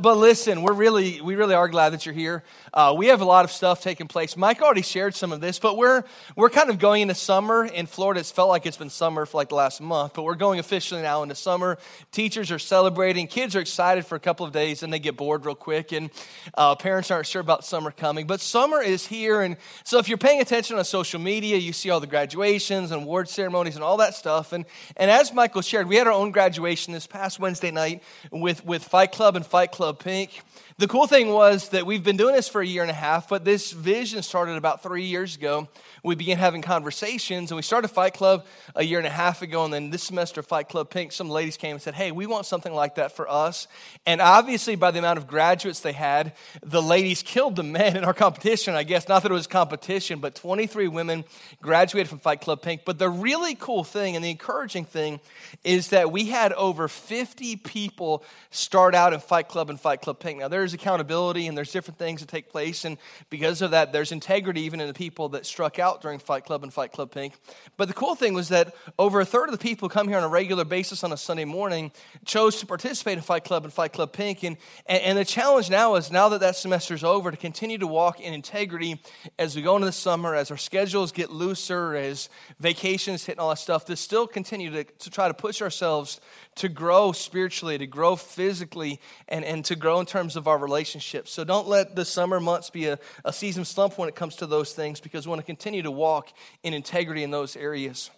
But listen, we're really, we really are glad that you're here. Uh, we have a lot of stuff taking place. Mike already shared some of this, but we're, we're kind of going into summer in Florida. It's felt like it's been summer for like the last month, but we're going officially now into summer. Teachers are celebrating. Kids are excited for a couple of days and they get bored real quick. And uh, parents aren't sure about summer coming, but summer is here. And so if you're paying attention on social media, you see all the graduations and award ceremonies and all that stuff. And, and as Michael shared, we had our own graduation this past Wednesday night with, with Fight Club and Fight Club Pink. The cool thing was that we've been doing this for a year and a half, but this vision started about three years ago. We began having conversations, and we started Fight Club a year and a half ago. And then this semester, Fight Club Pink, some ladies came and said, Hey, we want something like that for us. And obviously, by the amount of graduates they had, the ladies killed the men in our competition, I guess. Not that it was competition, but 23 women graduated from Fight Club Pink. But the really cool thing and the encouraging thing is that we had over 50 people start out in Fight Club and Fight Club Pink. Now, there's accountability and there's different things that take place. And because of that, there's integrity even in the people that struck out during Fight Club and Fight Club Pink. But the cool thing was that over a third of the people come here on a regular basis on a Sunday morning chose to participate in Fight Club and Fight Club Pink. And, and, and the challenge now is now that that semester is over to continue to walk in integrity as we go into the summer, as our schedules get looser, as vacations hit and all that stuff, to still continue to, to try to push ourselves to grow spiritually, to grow physically, and, and to grow in terms of our relationships. So don't let the summer months be a, a season slump when it comes to those things because we want to continue to walk in integrity in those areas.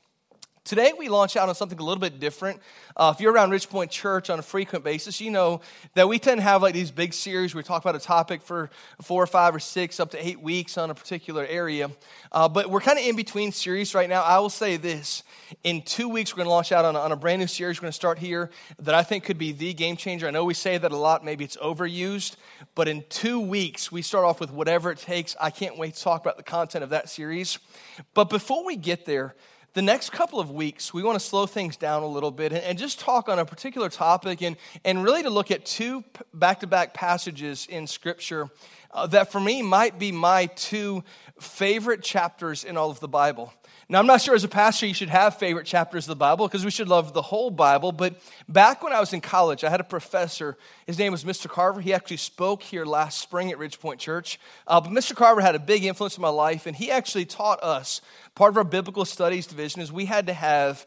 Today, we launch out on something a little bit different. Uh, if you're around Ridge Point Church on a frequent basis, you know that we tend to have like these big series where we talk about a topic for four or five or six, up to eight weeks on a particular area. Uh, but we're kind of in between series right now. I will say this in two weeks, we're going to launch out on a, on a brand new series. We're going to start here that I think could be the game changer. I know we say that a lot, maybe it's overused, but in two weeks, we start off with whatever it takes. I can't wait to talk about the content of that series. But before we get there, the next couple of weeks, we want to slow things down a little bit and, just talk on a particular topic and, and really to look at two back to back passages in Scripture uh, that for me might be my two favorite chapters in all of the Bible. Now, I'm not sure as a pastor you should have favorite chapters of the Bible because we should love the whole Bible. But back when I was in college, I had a professor. His name was Mr. Carver. He actually spoke here last spring at Ridge Point Church. Uh, but Mr. Carver had a big influence in my life, and he actually taught us part of our biblical studies division is we had to have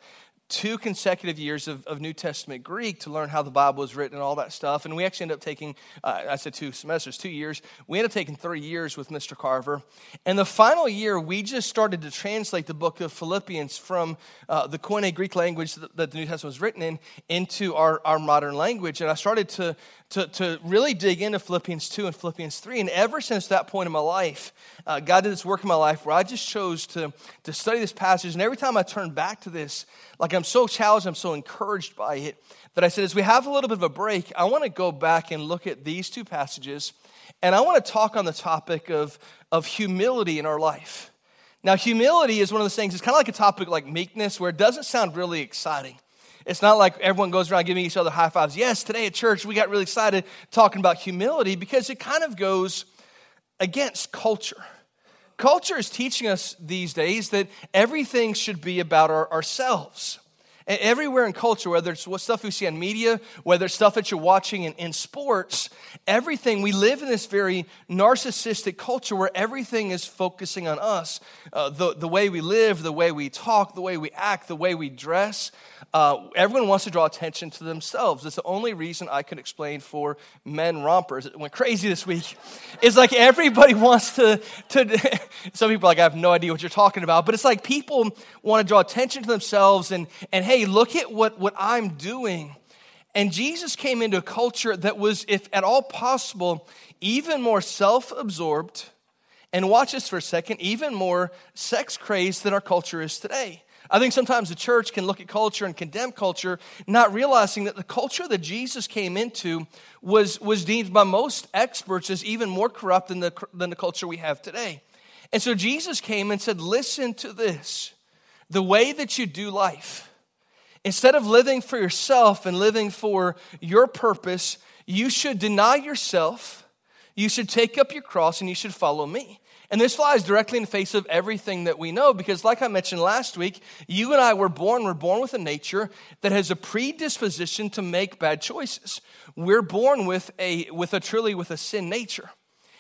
two consecutive years of, of New Testament Greek to learn how the Bible was written and all that stuff. And we actually ended up taking, uh, I said two semesters, two years. We ended up taking three years with Mr. Carver. And the final year, we just started to translate the book of Philippians from uh, the Koine Greek language that, the New Testament was written in into our, our modern language. And I started to, to, to really dig into Philippians 2 and Philippians 3. And ever since that point in my life, uh, God did this work in my life where I just chose to, to study this passage. And every time I turn back to this, like I'm so challenged, I'm so encouraged by it, that I said, as we have a little bit of a break, I want to go back and look at these two passages. And I want to talk on the topic of, of humility in our life. Now, humility is one of those things, it's kind of like a topic like meekness, where it doesn't sound really exciting. It's not like everyone goes around giving each other high fives. Yes, today at church we got really excited talking about humility because it kind of goes against culture. Culture is teaching us these days that everything should be about our, ourselves. And everywhere in culture, whether it's what stuff we see on media, whether it's stuff that you're watching in, in sports, everything, we live in this very narcissistic culture where everything is focusing on us. Uh, the, the way we live, the way we talk, the way we act, the way we dress. Uh, everyone wants to draw attention to themselves. It's the only reason I can explain for men rompers. It went crazy this week. It's like everybody wants to, to some people are like, I have no idea what you're talking about, but it's like people want to draw attention to themselves and, and hey, look at what, what I'm doing. And Jesus came into a culture that was, if at all possible, even more self absorbed, and watch this for a second, even more sex crazed than our culture is today. I think sometimes the church can look at culture and condemn culture, not realizing that the culture that Jesus came into was, was deemed by most experts as even more corrupt than the, than the culture we have today. And so Jesus came and said, Listen to this the way that you do life. Instead of living for yourself and living for your purpose, you should deny yourself, you should take up your cross, and you should follow me. And this flies directly in the face of everything that we know because, like I mentioned last week, you and I were born, we're born with a nature that has a predisposition to make bad choices. We're born with a, with a truly with a sin nature.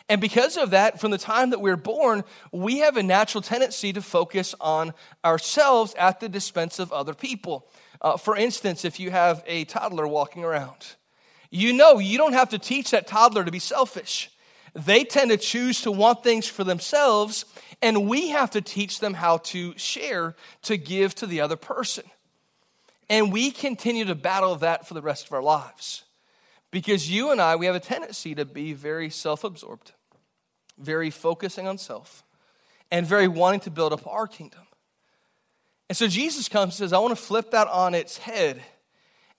And because of that, from the time that we're born, we have a natural tendency to focus on ourselves at the expense of other people. Uh, for instance, if you have a toddler walking around, you know you don't have to teach that toddler to be selfish. They tend to choose to want things for themselves, and we have to teach them how to share, to give to the other person. And we continue to battle that for the rest of our lives. Because you and I, we have a tendency to be very self absorbed, very focusing on self, and very wanting to build up our kingdom. And so Jesus comes and says, I want to flip that on its head.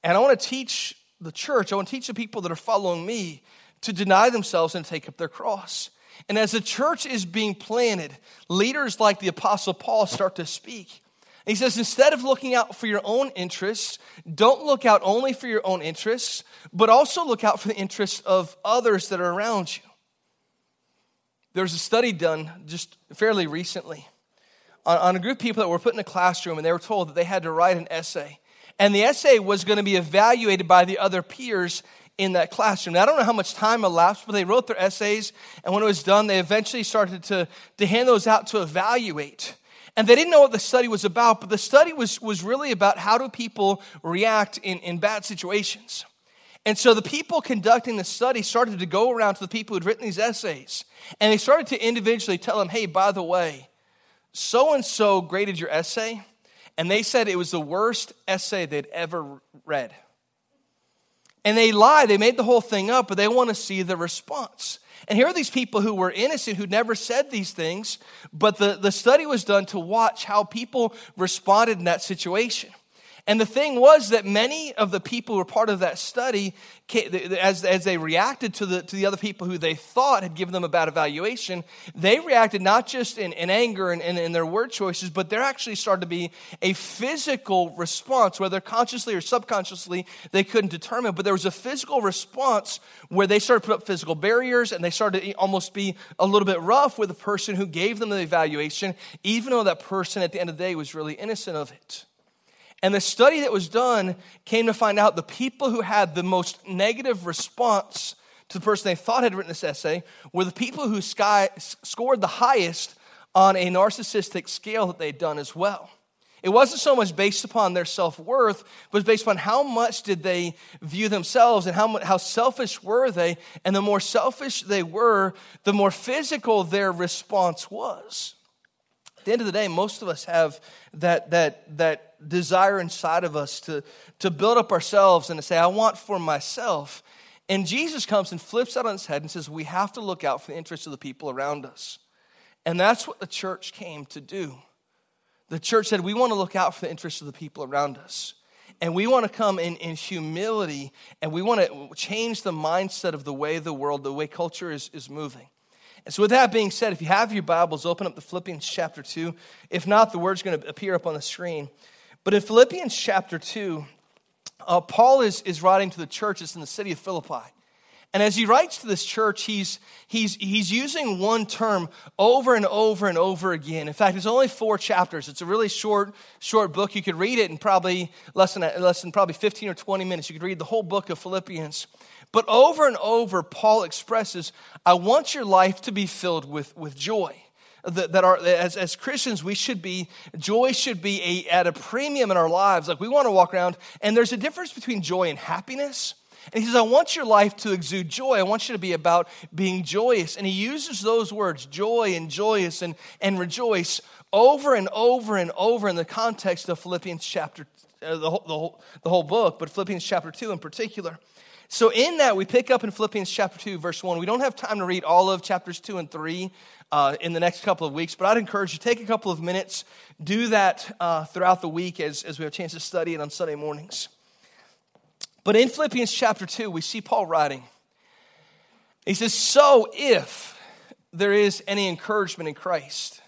And I want to teach the church, I want to teach the people that are following me to deny themselves and take up their cross. And as the church is being planted, leaders like the Apostle Paul start to speak. he says, instead of looking out for your own interests, don't look out only for your own interests, but also look out for the interests of others that are around you. There was a study done just fairly recently on, on a group of people that were put in a classroom and they were told that they had to write an essay. And the essay was going to be evaluated by the other peers in that classroom. Now, I don't know how much time elapsed, but they wrote their essays, and when it was done, they eventually started to, to hand those out to evaluate. And they didn't know what the study was about, but the study was, was really about how do people react in, in bad situations. And so the people conducting the study started to go around to the people who'd written these essays, and they started to individually tell them, hey, by the way, so and so graded your essay, and they said it was the worst essay they'd ever read. And they lied, they made the whole thing up, but they want to see the response. And here are these people who were innocent, who never said these things, but the, the study was done to watch how people responded in that situation. And the thing was that many of the people who were part of that study, as, as they reacted to the, to the other people who they thought had given them a bad evaluation, they reacted not just in, in anger and in, in their word choices, but there actually started to be a physical response, whether consciously or subconsciously, they couldn't determine. But there was a physical response where they started to put up physical barriers and they started to almost be a little bit rough with the person who gave them the evaluation, even though that person at the end of the day was really innocent of it. And the study that was done came to find out the people who had the most negative response to the person they thought had written this essay were the people who sky, scored the highest on a narcissistic scale that they'd done as well. It wasn't so much based upon their self worth, but was based upon how much did they view themselves and how, how selfish were they. And the more selfish they were, the more physical their response was. At the end of the day, most of us have that, that, that desire inside of us to, to build up ourselves and to say, I want for myself. And Jesus comes and flips that on its head and says, We have to look out for the interests of the people around us. And that's what the church came to do. The church said, We want to look out for the interests of the people around us. And we want to come in, in humility and we want to change the mindset of the way the world, the way culture is, is moving. And so, with that being said, if you have your Bibles, open up to Philippians chapter 2. If not, the word's going to appear up on the screen. But in Philippians chapter 2, uh, Paul is, is writing to the churches in the city of Philippi. And as he writes to this church, he's, he's, he's using one term over and over and over again. In fact, it's only four chapters. It's a really short, short book. You could read it in probably less than, less than probably 15 or 20 minutes. You could read the whole book of Philippians. But over and over, Paul expresses, I want your life to be filled with, with joy. That, that are, as, as Christians, we should be, joy should be a, at a premium in our lives. Like we want to walk around, and there's a difference between joy and happiness. And he says, I want your life to exude joy. I want you to be about being joyous. And he uses those words, joy and joyous and, and rejoice, over and over and over in the context of Philippians chapter, uh, the, whole, the, whole, the whole book, but Philippians chapter 2 in particular. So, in that, we pick up in Philippians chapter 2, verse 1. We don't have time to read all of chapters 2 and 3 uh, in the next couple of weeks, but I'd encourage you take a couple of minutes, do that uh, throughout the week as, as we have a chance to study it on Sunday mornings. But in Philippians chapter 2, we see Paul writing. He says, So if there is any encouragement in Christ,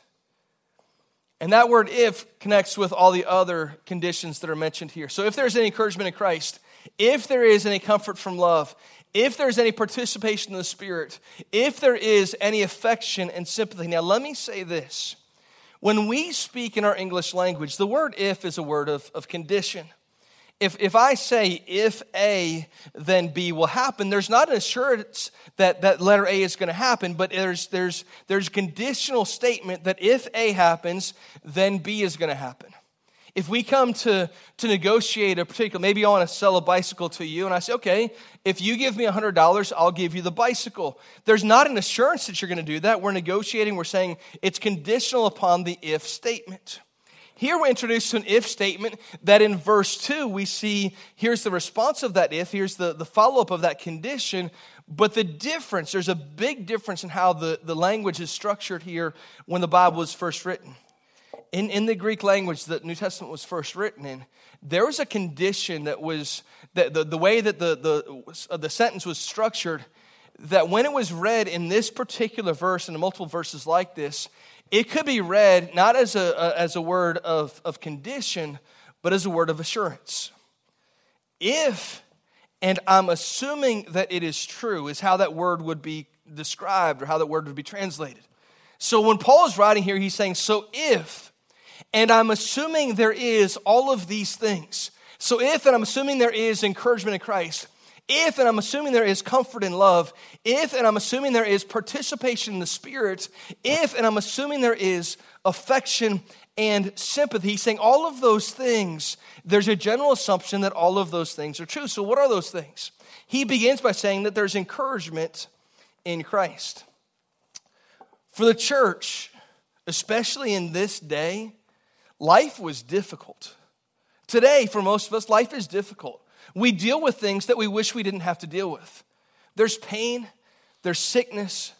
and that word if connects with all the other conditions that are mentioned here. So if there's any encouragement in Christ, if there is any comfort from love, if there's any participation in the Spirit, if there is any affection and sympathy. Now, let me say this. When we speak in our English language, the word if is a word of, of condition. If, if I say if A, then B will happen, there's not an assurance that that letter A is going to happen, but there's, there's, there's a conditional statement that if A happens, then B is going to happen if we come to, to negotiate a particular, maybe I want to sell a bicycle to you, and I say, okay, if you give me $100, I'll give you the bicycle. There's not an assurance that you're going to do that. We're negotiating, we're saying it's conditional upon the if statement. Here we're introduced to an if statement that in verse 2 we see here's the response of that if, here's the, the follow up of that condition. But the difference, there's a big difference in how the, the language is structured here when the Bible was first written in, in the Greek language that New Testament was first written in, there was a condition that was, that the, the way that the, the, the sentence was structured, that when it was read in this particular verse and multiple verses like this, it could be read not as a, as a word of, of condition, but as a word of assurance. If, and I'm assuming that it is true, is how that word would be described or how that word would be translated. So when Paul is writing here, he's saying, So if, and I'm assuming there is all of these things. So, if, and I'm assuming there is encouragement in Christ, if, and I'm assuming there is comfort in love, if, and I'm assuming there is participation in the Spirit, if, and I'm assuming there is affection and sympathy, he's saying all of those things, there's a general assumption that all of those things are true. So, what are those things? He begins by saying that there's encouragement in Christ. For the church, especially in this day, Life was difficult. Today, for most of us, life is difficult. We deal with things that we wish we didn't have to deal with. There's pain, there's sickness,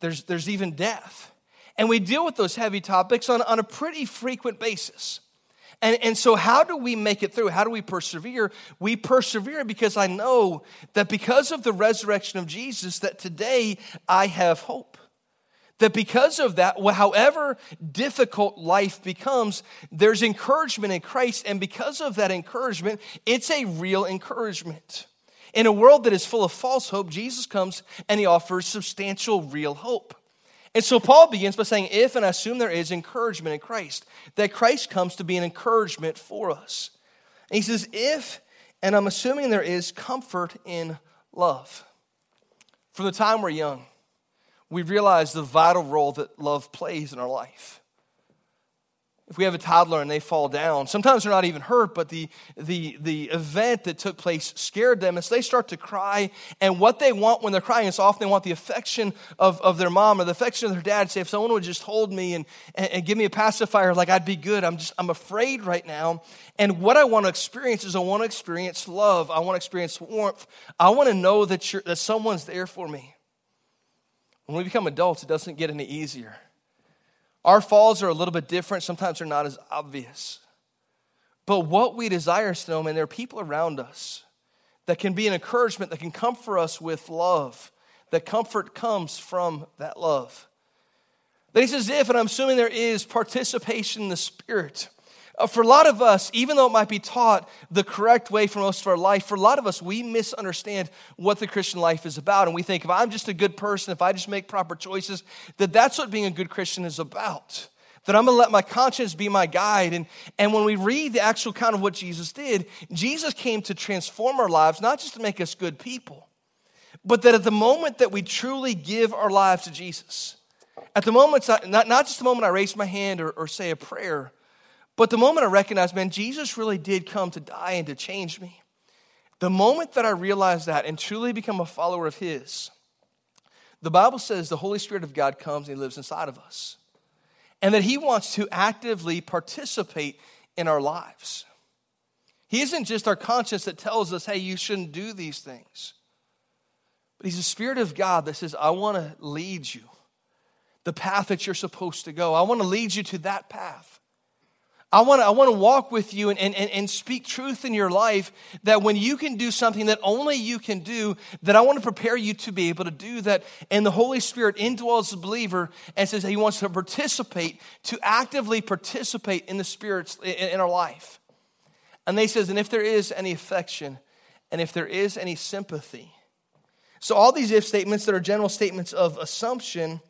there's, there's even death. And we deal with those heavy topics on, on a pretty frequent basis. And, and so, how do we make it through? How do we persevere? We persevere because I know that because of the resurrection of Jesus, that today I have hope. That because of that, however difficult life becomes, there's encouragement in Christ. And because of that encouragement, it's a real encouragement. In a world that is full of false hope, Jesus comes and he offers substantial real hope. And so Paul begins by saying, if and I assume there is encouragement in Christ, that Christ comes to be an encouragement for us. And he says, if, and I'm assuming there is comfort in love. From the time we're young, we realize the vital role that love plays in our life. If we have a toddler and they fall down, sometimes they're not even hurt, but the, the, the event that took place scared them. And so they start to cry. And what they want when they're crying is often they want the affection of, of their mom or the affection of their dad. Say, if someone would just hold me and, and, and give me a pacifier, like I'd be good. I'm just, I'm afraid right now. And what I want to experience is I want to experience love. I want to experience warmth. I want to know that, you're, that someone's there for me. When we become adults, it doesn't get any easier. Our falls are a little bit different, sometimes they're not as obvious. But what we desire is to know, there are people around us that can be an encouragement, that can comfort us with love. That comfort comes from that love. That he says, if, and I'm assuming there is participation in the Spirit. Uh, for a lot of us, even though it might be taught the correct way for most of our life, for a lot of us, we misunderstand what the Christian life is about. And we think if I'm just a good person, if I just make proper choices, that that's what being a good Christian is about. That I'm gonna let my conscience be my guide. And, and when we read the actual account of what Jesus did, Jesus came to transform our lives, not just to make us good people, but that at the moment that we truly give our lives to Jesus, at the moment, not, not just the moment I raise my hand or, or say a prayer, but the moment I recognized, man, Jesus really did come to die and to change me. The moment that I realized that and truly become a follower of His, the Bible says the Holy Spirit of God comes and He lives inside of us. And that He wants to actively participate in our lives. He isn't just our conscience that tells us, hey, you shouldn't do these things. But He's the Spirit of God that says, I want to lead you the path that you're supposed to go. I want to lead you to that path. I want to I want to walk with you and, and, and speak truth in your life that when you can do something that only you can do, that I want to prepare you to be able to do that. And the Holy Spirit indwells the believer and says he wants to participate, to actively participate in the Spirit's in, in our life. And they says, and if there is any affection and if there is any sympathy, So, all these if statements that are general statements of assumption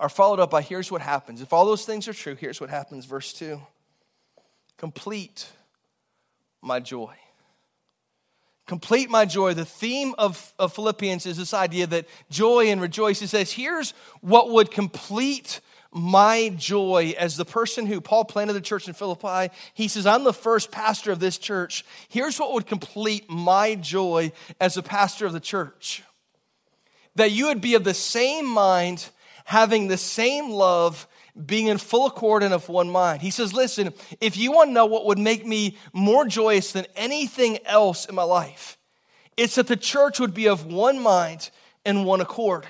are followed up by here's what happens. If all those things are true, here's what happens. Verse 2 Complete my joy. Complete my joy. The theme of, of Philippians is this idea that joy and rejoice. It says, here's what would complete my joy as the person who Paul planted the church in Philippi. He says, I'm the first pastor of this church. Here's what would complete my joy as a pastor of the church that you would be of the same mind, having the same love, being in full accord and of one mind. He says, Listen, if you want to know what would make me more joyous than anything else in my life, it's that the church would be of one mind and one accord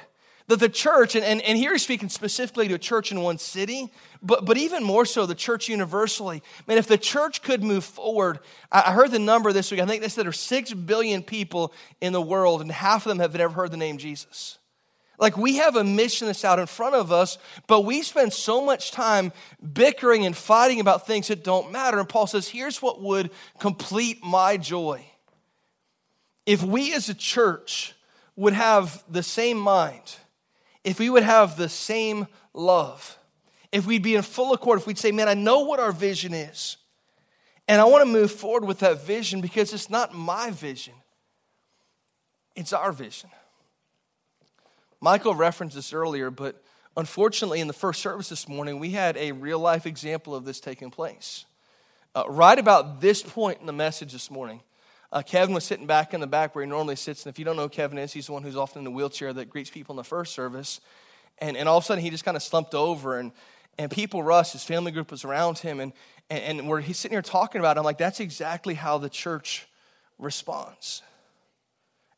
that the church, and, and, and here he's speaking specifically to a church in one city, but, but even more so, the church universally. Man, if the church could move forward, I heard the number this week. I think they said there are six billion people in the world, and half of them have never heard the name Jesus. Like we have a mission that's out in front of us, but we spend so much time bickering and fighting about things that don't matter. And Paul says, here's what would complete my joy. If we as a church would have the same mind, if we would have the same love, if we'd be in full accord, if we'd say, man, I know what our vision is, and I want to move forward with that vision because it's not my vision, it's our vision. Michael referenced this earlier, but unfortunately, in the first service this morning, we had a real life example of this taking place. Uh, right about this point in the message this morning, uh, Kevin was sitting back in the back where he normally sits. And if you don't know Kevin is, he's the one who's often in the wheelchair that greets people in the first service. And, and all of a sudden, he just kind of slumped over, and, and people rushed. His family group was around him. And, and, and where he's sitting here talking about it, I'm like, that's exactly how the church responds.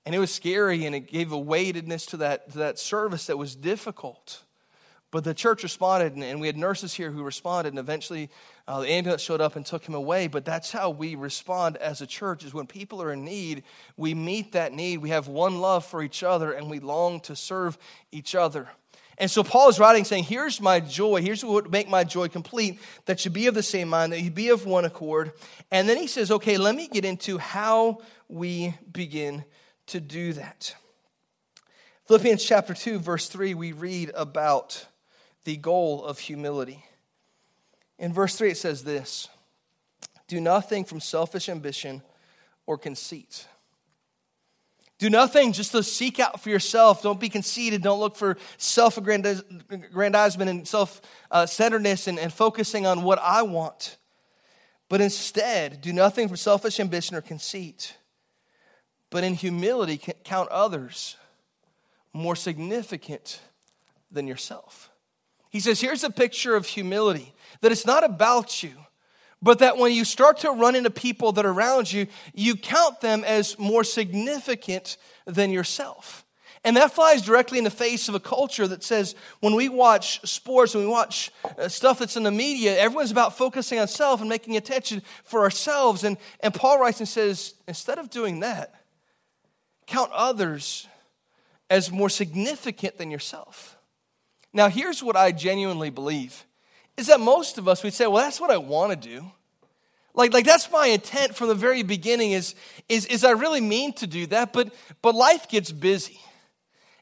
And it was scary, and it gave a weightedness to that, to that service that was difficult. But the church responded, and we had nurses here who responded, and eventually uh, the ambulance showed up and took him away. But that's how we respond as a church: is when people are in need, we meet that need. We have one love for each other, and we long to serve each other. And so Paul is writing, saying, "Here's my joy. Here's what would make my joy complete: that you be of the same mind, that you be of one accord." And then he says, "Okay, let me get into how we begin to do that." Philippians chapter two, verse three, we read about the goal of humility. In verse 3, it says this Do nothing from selfish ambition or conceit. Do nothing just to seek out for yourself. Don't be conceited. Don't look for self aggrandizement and self centeredness and, and focusing on what I want. But instead, do nothing from selfish ambition or conceit. But in humility, count others more significant than yourself. He says, here's a picture of humility that it's not about you, but that when you start to run into people that are around you, you count them as more significant than yourself. And that flies directly in the face of a culture that says when we watch sports, when we watch uh, stuff that's in the media, everyone's about focusing on self and making attention for ourselves. And, and Paul writes and says, instead of doing that, count others as more significant than yourself. Now, here's what I genuinely believe is that most of us would say, well, that's what I want to do. Like, like that's my intent from the very beginning is, is, is I really mean to do that, but, but life gets busy.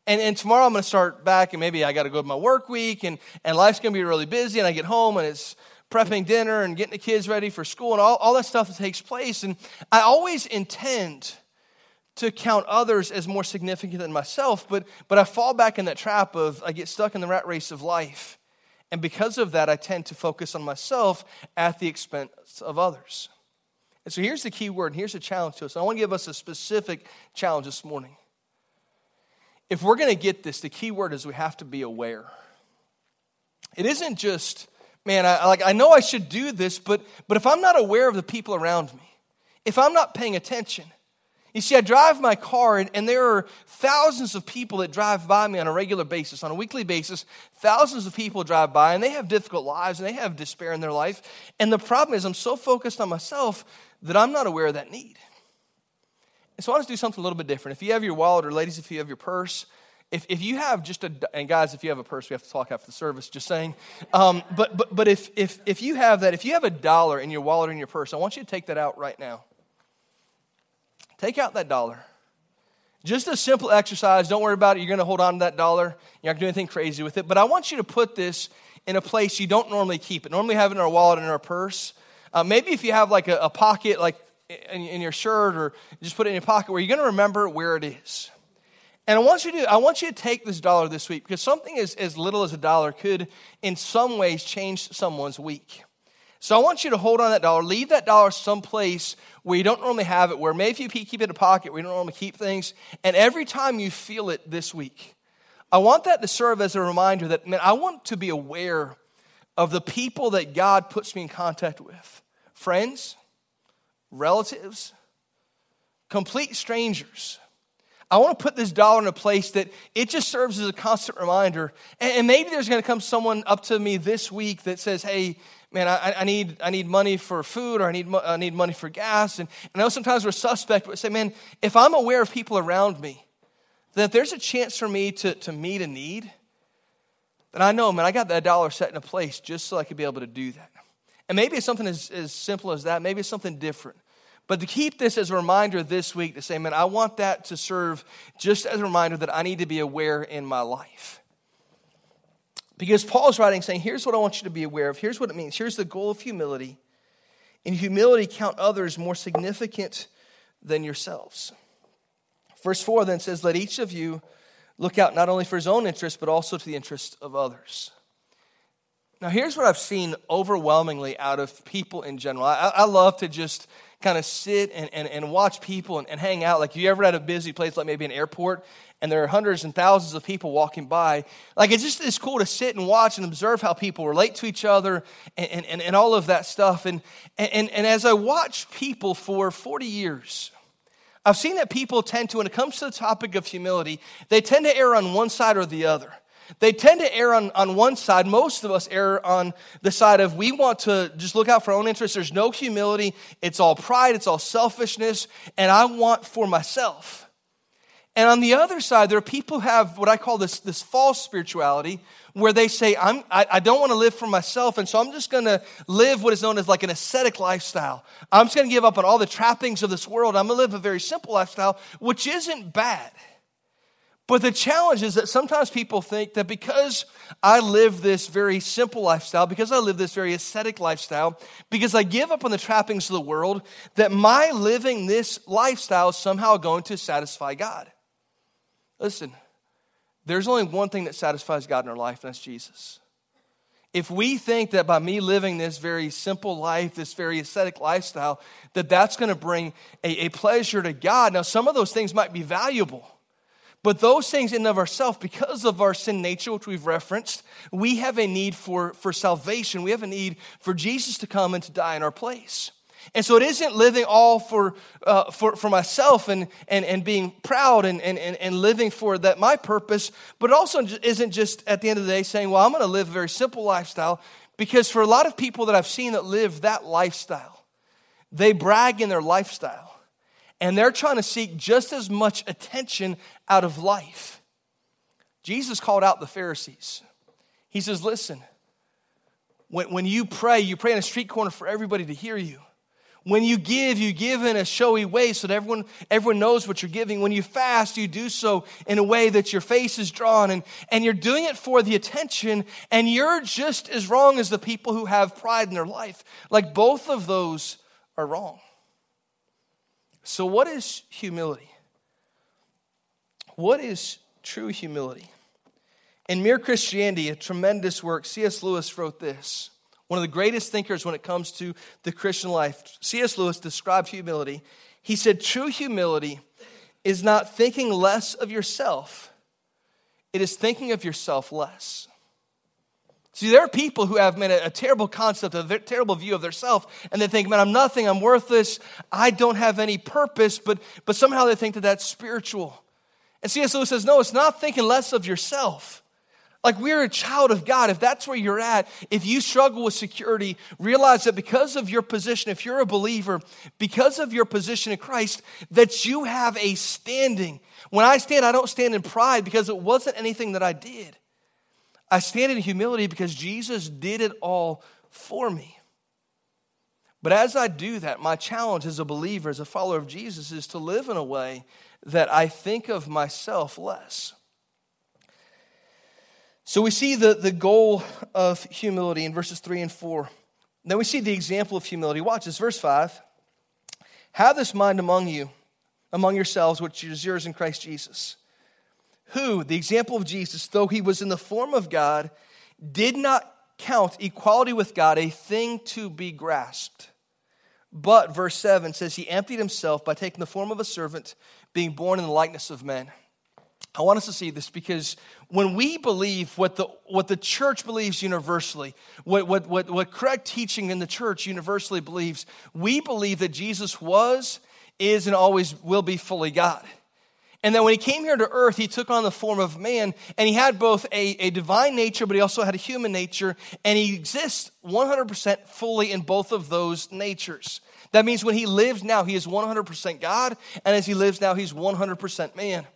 And, and tomorrow I'm going to start back, and maybe I got to go to my work week, and, and life's going to be really busy, and I get home, and it's prepping dinner and getting the kids ready for school, and all, all that stuff that takes place. And I always intend to count others as more significant than myself, but, but I fall back in that trap of I get stuck in the rat race of life. And because of that, I tend to focus on myself at the expense of others. And so here's the key word, and here's the challenge to us. I want to give us a specific challenge this morning. If we're going to get this, the key word is we have to be aware. It isn't just, man, I, like, I know I should do this, but, but if I'm not aware of the people around me, if I'm not paying attention, you see, I drive my car, and, and, there are thousands of people that drive by me on a regular basis, on a weekly basis. Thousands of people drive by, and they have difficult lives, and they have despair in their life. And the problem is, I'm so focused on myself that I'm not aware of that need. And so I want to do something a little bit different. If you have your wallet, or ladies, if you have your purse, if, if you have just a, and guys, if you have a purse, we have to talk after the service, just saying. Um, but but, but if, if, if you have that, if you have a dollar in your wallet or in your purse, I want you to take that out right now. Take out that dollar. Just a simple exercise. Don't worry about it. You're going to hold on to that dollar. You're not going to do anything crazy with it. But I want you to put this in a place you don't normally keep it. Normally have it in our wallet in our purse. Uh, maybe if you have like a, a pocket, like in, in, your shirt, or just put it in your pocket, where you're going to remember where it is. And I want you to I want you to take this dollar this week because something as, as little as a dollar could, in some ways, change someone's week. So I want you to hold on that dollar, leave that dollar someplace where you don't normally have it, where maybe you keep it in a pocket where you don't normally keep things, and every time you feel it this week, I want that to serve as a reminder that, man, I want to be aware of the people that God puts me in contact with friends, relatives, complete strangers. I want to put this dollar in a place that it just serves as a constant reminder. And, maybe there's going to come someone up to me this week that says, hey, man, I, I, need, I need money for food or I need, I need money for gas. And, and I know sometimes we're suspect, but say, man, if I'm aware of people around me, that there's a chance for me to, to meet a need, then I know, man, I got that dollar set in a place just so I could be able to do that. And maybe it's something as, as simple as that. Maybe it's something different. But to keep this as a reminder this week to say, man, I want that to serve just as a reminder that I need to be aware in my life. Because Paul's writing saying, here's what I want you to be aware of. Here's what it means. Here's the goal of humility. In humility, count others more significant than yourselves. Verse 4 then says, Let each of you look out not only for his own interest, but also to the interest of others. Now, here's what I've seen overwhelmingly out of people in general. I, I love to just kind of sit and, and, and watch people and, and hang out. Like, you ever at a busy place, like maybe an airport, and there are hundreds and thousands of people walking by. Like, it's just it's cool to sit and watch and observe how people relate to each other and, and, and all of that stuff. And, and, and as I watch people for 40 years, I've seen that people tend to, when it comes to the topic of humility, they tend to err on one side or the other. They tend to err on, on one side. Most of us err on the side of we want to just look out for our own interests. There's no humility. It's all pride. It's all selfishness. And I want for myself. And on the other side, there are people who have what I call this, this false spirituality, where they say, I'm, I, I don't want to live for myself, and so I'm just going to live what is known as like an ascetic lifestyle. I'm just going to give up on all the trappings of this world. I'm going to live a very simple lifestyle, which isn't bad. But the challenge is that sometimes people think that because I live this very simple lifestyle, because I live this very ascetic lifestyle, because I give up on the trappings of the world, that my living this lifestyle is somehow going to satisfy God. Listen, there's only one thing that satisfies God in our life, and that's Jesus. If we think that by me living this very simple life, this very ascetic lifestyle, that that's going to bring a, a pleasure to God, now some of those things might be valuable. But those things in of ourselves, because of our sin nature, which we've referenced, we have a need for, for salvation. We have a need for Jesus to come and to die in our place. And so it isn't living all for, uh, for, for myself and, and, and being proud and, and, and living for that my purpose, but it also isn't just at the end of the day saying, well, I'm going to live a very simple lifestyle. Because for a lot of people that I've seen that live that lifestyle, they brag in their lifestyle. And they're trying to seek just as much attention out of life. Jesus called out the Pharisees. He says, listen, when, when you pray, you pray in a street corner for everybody to hear you. When you give, you give in a showy way so that everyone, everyone knows what you're giving. When you fast, you do so in a way that your face is drawn and, and you're doing it for the attention, and you're just as wrong as the people who have pride in their life. Like both of those are wrong. So, what is humility? What is true humility? In Mere Christianity, a tremendous work, C.S. Lewis wrote this one of the greatest thinkers when it comes to the Christian life. C.S. Lewis described humility. He said, True humility is not thinking less of yourself, it is thinking of yourself less. See, there are people who have made a, a terrible concept, a terrible view of themselves, and they think, man, I'm nothing, I'm worthless, I don't have any purpose, but, but somehow they think that that's spiritual. And C.S. Lewis says, no, it's not thinking less of yourself. Like we're a child of God. If that's where you're at, if you struggle with security, realize that because of your position, if you're a believer, because of your position in Christ, that you have a standing. When I stand, I don't stand in pride because it wasn't anything that I did. I stand in humility because Jesus did it all for me. But as I do that, my challenge as a believer, as a follower of Jesus, is to live in a way that I think of myself less. So we see the, the goal of humility in verses 3 and 4. Then we see the example of humility. Watch this, verse 5. Have this mind among you, among yourselves, which is yours in Christ Jesus, who, the example of Jesus, though he was in the form of God, did not count equality with God a thing to be grasped. But, verse 7 says, he emptied himself by taking the form of a servant, being born in the likeness of men. I want us to see this because when we believe what the, what the church believes universally, what, what, what, what correct teaching in the church universally believes, we believe that Jesus was, is, and always will be fully God. And that when he came here to earth, he took on the form of man, and he had both a, a divine nature, but he also had a human nature, and he exists 100% fully in both of those natures. That means when he lives now, he is 100% God, and as he lives now, he's 100% man.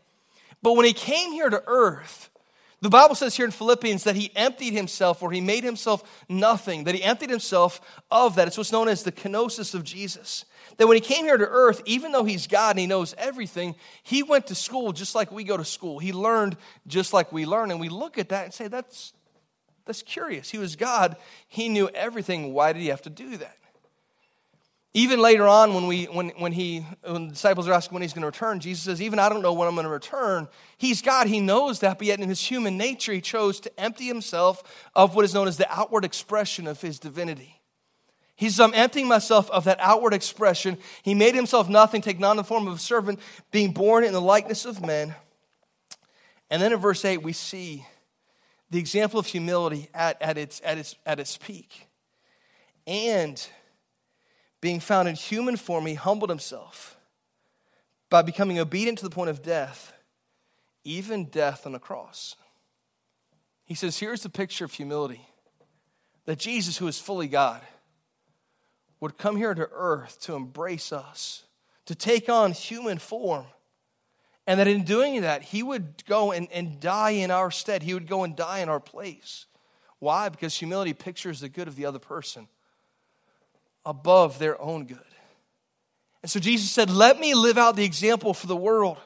But when he came here to earth, the Bible says here in Philippians that he emptied himself or he made himself nothing, that he emptied himself of that. It's what's known as the kenosis of Jesus. That when he came here to earth, even though he's God and he knows everything, he went to school just like we go to school. He learned just like we learn. And we look at that and say, that's, that's curious. He was God, he knew everything. Why did he have to do that? Even later on, when, we, when, when, he, when the disciples are asking when he's going to return, Jesus says, Even I don't know when I'm going to return. He's God, he knows that, but yet in his human nature, he chose to empty himself of what is known as the outward expression of his divinity. He says, I'm emptying myself of that outward expression. He made himself nothing, taking on the form of a servant, being born in the likeness of men. And then in verse 8, we see the example of humility at, at, its, at, its, at its peak. And being found in human form, he humbled himself by becoming obedient to the point of death, even death on a cross. He says, Here's the picture of humility that Jesus, who is fully God, would come here to earth to embrace us, to take on human form. And that in doing that, he would go and, and die in our stead. He would go and die in our place. Why? Because humility pictures the good of the other person above their own good. And so Jesus said, Let me live out the example for the world.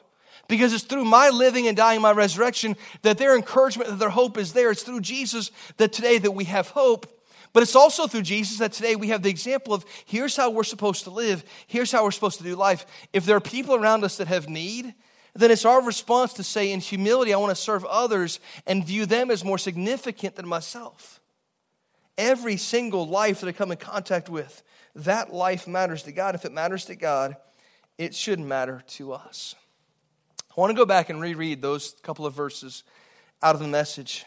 Because it's through my living and dying, my resurrection, that their encouragement, that their hope is there. It's through Jesus that today that we have hope. But it's also through Jesus that today we have the example of here's how we're supposed to live, here's how we're supposed to do life. If there are people around us that have need, then it's our response to say, in humility, I want to serve others and view them as more significant than myself. Every single life that I come in contact with, that life matters to God. If it matters to God, it should matter to us. I want to go back and reread those couple of verses out of the message.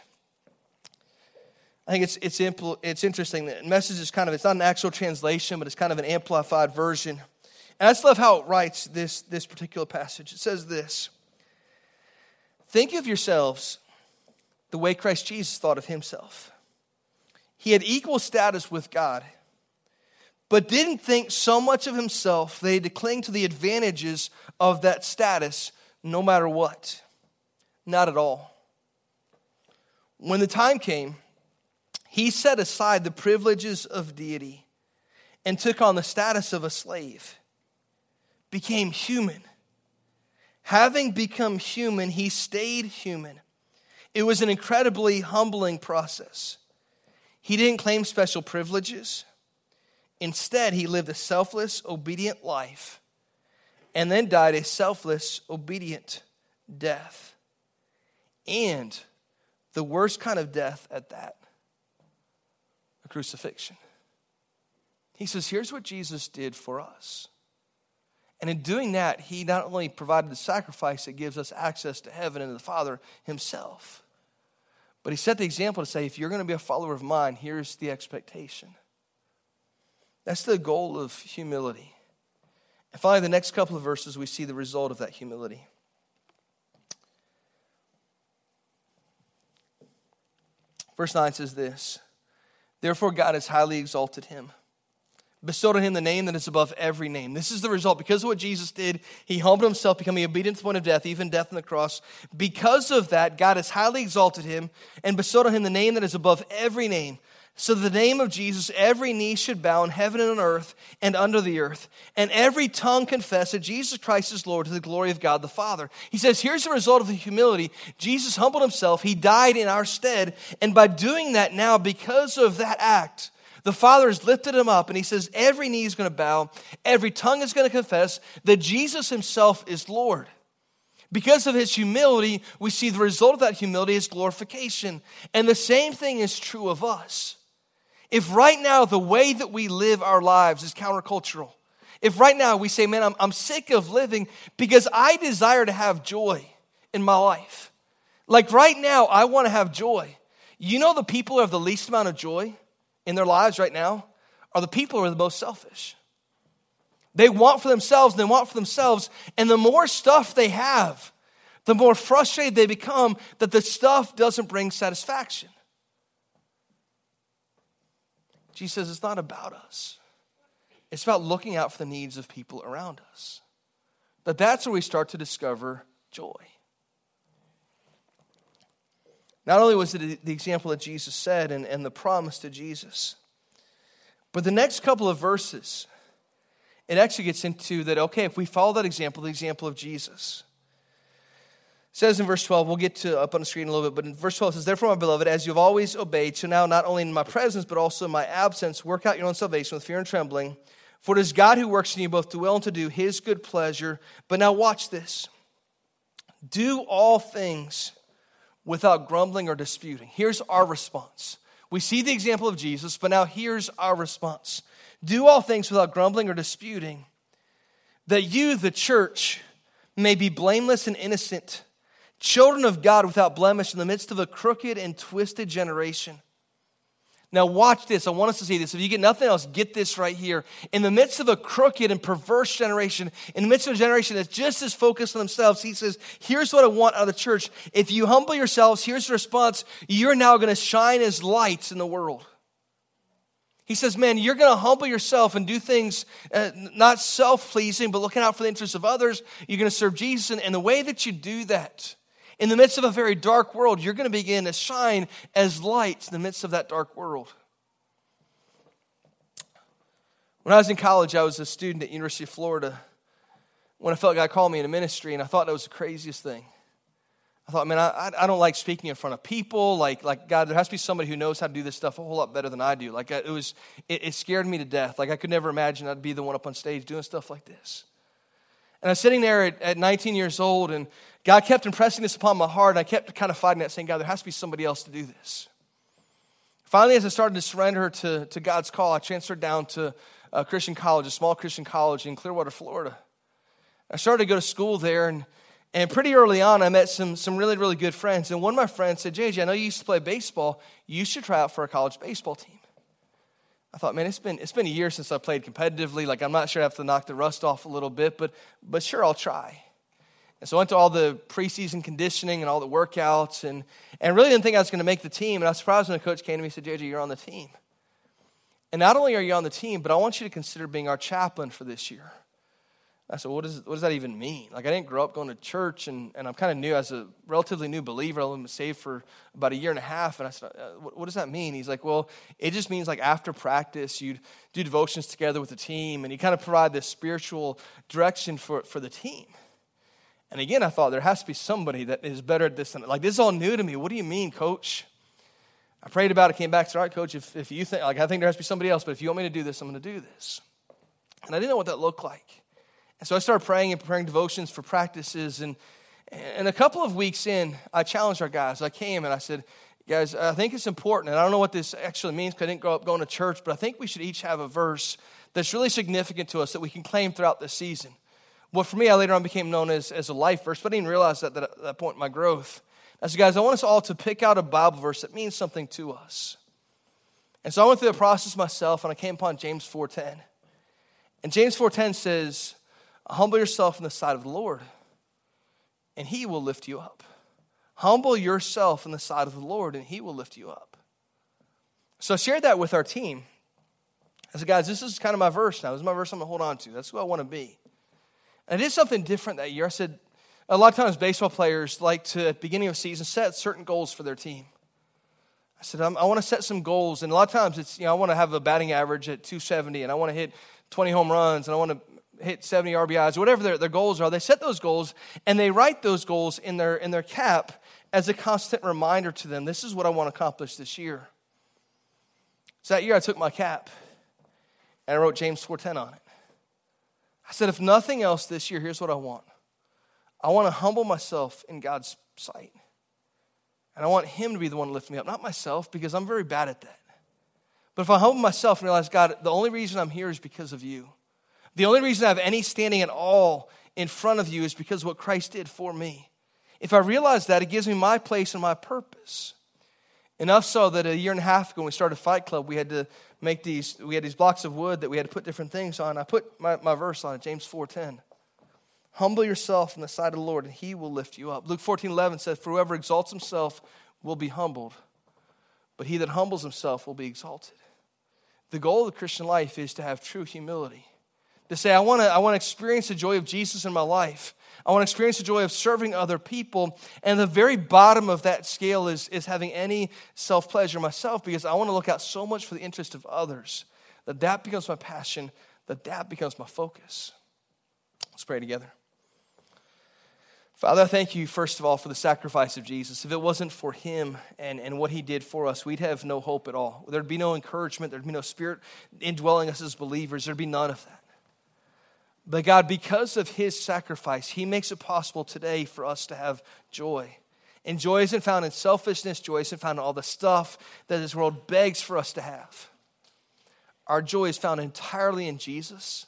I think it's, it's, impl- it's interesting. The message is kind of, it's not an actual translation, but it's kind of an amplified version. And I just love how it writes this, this particular passage. It says this Think of yourselves the way Christ Jesus thought of himself. He had equal status with God but didn't think so much of himself that he had to cling to the advantages of that status no matter what. Not at all. When the time came, he set aside the privileges of deity and took on the status of a slave, became human. Having become human, he stayed human. It was an incredibly humbling process. He didn't claim special privileges. Instead, he lived a selfless, obedient life and then died a selfless, obedient death. And the worst kind of death at that a crucifixion. He says, Here's what Jesus did for us. And in doing that, he not only provided the sacrifice that gives us access to heaven and to the Father himself, but he set the example to say, if you're going to be a follower of mine, here's the expectation. That's the goal of humility. And finally, the next couple of verses, we see the result of that humility. Verse 9 says this Therefore, God has highly exalted him, bestowed on him the name that is above every name. This is the result. Because of what Jesus did, he humbled himself, becoming obedient to the point of death, even death on the cross. Because of that, God has highly exalted him and bestowed on him the name that is above every name So, the name of Jesus, every knee should bow in heaven and on earth and under the earth, and every tongue confess that Jesus Christ is Lord to the glory of God the Father. He says, Here's the result of the humility. Jesus humbled himself, he died in our stead, and by doing that now, because of that act, the Father has lifted him up, and he says, Every knee is going to bow, every tongue is going to confess that Jesus himself is Lord. Because of his humility, we see the result of that humility is glorification. And the same thing is true of us. If right now the way that we live our lives is countercultural, if right now we say, man, I'm, I'm sick of living because I desire to have joy in my life. Like right now, I want to have joy. You know, the people who have the least amount of joy in their lives right now are the people who are the most selfish. They want for themselves they want for themselves. And the more stuff they have, the more frustrated they become that the stuff doesn't bring satisfaction. Jesus says it's not about us. It's about looking out for the needs of people around us. That that's where we start to discover joy. Not only was it the example that Jesus said and, and the promise to Jesus, but the next couple of verses, it actually gets into that, okay, if we follow that example, the example of Jesus, says in verse 12, we'll get to up on the screen a little bit, but in verse 12 it says, Therefore, my beloved, as you've always obeyed, so now not only in my presence, but also in my absence, work out your own salvation with fear and trembling. For it is God who works in you both to will and to do his good pleasure. But now watch this. Do all things without grumbling or disputing. Here's our response. We see the example of Jesus, but now here's our response. Do all things without grumbling or disputing, that you, the church, may be blameless and innocent children of God without blemish in the midst of a crooked and twisted generation. Now, watch this. I want us to see this. If you get nothing else, get this right here. In the midst of a crooked and perverse generation, in the midst of a generation that's just as focused on themselves, he says, Here's what I want out of the church. If you humble yourselves, here's the response you're now going to shine as lights in the world. He says, Man, you're going to humble yourself and do things uh, not self pleasing, but looking out for the interests of others. You're going to serve Jesus. And, and the way that you do that, in the midst of a very dark world, you're going to begin to shine as lights in the midst of that dark world. When I was in college, I was a student at University of Florida. When I felt God called me into ministry, and I thought that was the craziest thing. I thought, man, I, I don't like speaking in front of people. Like, like God, there has to be somebody who knows how to do this stuff a whole lot better than I do. Like, it was, it, it scared me to death. Like, I could never imagine I'd be the one up on stage doing stuff like this. And I was sitting there at, at 19 years old, and God kept impressing this upon my heart. I kept kind of fighting that, saying, God, there has to be somebody else to do this. Finally, as I started to surrender to, to God's call, I transferred down to a Christian college, a small Christian college in Clearwater, Florida. I started to go to school there, and, and pretty early on, I met some, some really, really good friends. And one of my friends said, JJ, I know you used to play baseball. You should try out for a college baseball team. I thought, man, it's been, it's been a year since I played competitively. Like, I'm not sure I have to knock the rust off a little bit, but, but sure, I'll try. And so I went to all the preseason conditioning and all the workouts and, and really didn't think I was going to make the team. And I was surprised when the coach came to me and said, JJ, you're on the team. And not only are you on the team, but I want you to consider being our chaplain for this year. I said, what, is, what does that even mean? Like, I didn't grow up going to church, and, and I'm kind of new as a relatively new believer. I've been saved for about a year and a half. And I said, uh, what, what, does that mean? He's like, well, it just means like after practice, you'd do devotions together with the team, and you kind of provide this spiritual direction for, for the team. And again, I thought there has to be somebody that is better at this than like this is all new to me. What do you mean, coach? I prayed about it, came back, said, all right, coach, if, if you think like I think there has to be somebody else, but if you want me to do this, I'm gonna do this. And I didn't know what that looked like. And so I started praying and preparing devotions for practices. And, and a couple of weeks in, I challenged our guys. I came and I said, guys, I think it's important, and I don't know what this actually means because I didn't grow up going to church, but I think we should each have a verse that's really significant to us that we can claim throughout the season. What for me, I later on became known as, as a life verse, but I didn't realize that, that at that point in my growth. I said, guys, I want us all to pick out a Bible verse that means something to us. And so I went through the process myself, and I came upon James 4.10. And James 4.10 says, humble yourself in the sight of the Lord, and he will lift you up. Humble yourself in the sight of the Lord, and he will lift you up. So I shared that with our team. I said, guys, this is kind of my verse now. This is my verse I'm going to hold on to. That's who I want to be. I did something different that year. I said, a lot of times baseball players like to, at the beginning of season, set certain goals for their team. I said, i want to set some goals. And a lot of times it's, you know, I want to have a batting average at 270 and I want to hit 20 home runs and I want to hit 70 RBIs, whatever their, their goals are. They set those goals and they write those goals in their, in their cap as a constant reminder to them this is what I want to accomplish this year. So that year I took my cap and I wrote James 4:10 on it. I said, if nothing else this year, here's what I want. I want to humble myself in God's sight. And I want Him to be the one to lift me up, not myself, because I'm very bad at that. But if I humble myself and realize, God, the only reason I'm here is because of you. The only reason I have any standing at all in front of you is because what Christ did for me. If I realize that, it gives me my place and my purpose. Enough so that a year and a half ago when we started Fight Club, we had to make these, we had these blocks of wood that we had to put different things on. I put my, my verse on it, James 4.10. Humble yourself in the sight of the Lord, and he will lift you up. Luke 14.11 says, For whoever exalts himself will be humbled, but he that humbles himself will be exalted. The goal of the Christian life is to have true humility. To say, I want to I want to experience the joy of Jesus in my life. I want to experience the joy of serving other people. And the very bottom of that scale is, is having any self pleasure myself because I want to look out so much for the interest of others that that becomes my passion, that that becomes my focus. Let's pray together. Father, I thank you, first of all, for the sacrifice of Jesus. If it wasn't for him and, and what he did for us, we'd have no hope at all. There'd be no encouragement, there'd be no spirit indwelling us as believers, there'd be none of that. But God, because of his sacrifice, he makes it possible today for us to have joy. And joy isn't found in selfishness, joy isn't found in all the stuff that this world begs for us to have. Our joy is found entirely in Jesus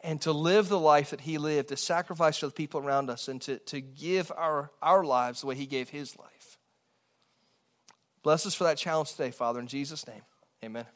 and to live the life that he lived, to sacrifice for the people around us, and to, to give our, our lives the way he gave his life. Bless us for that challenge today, Father, in Jesus' name. Amen.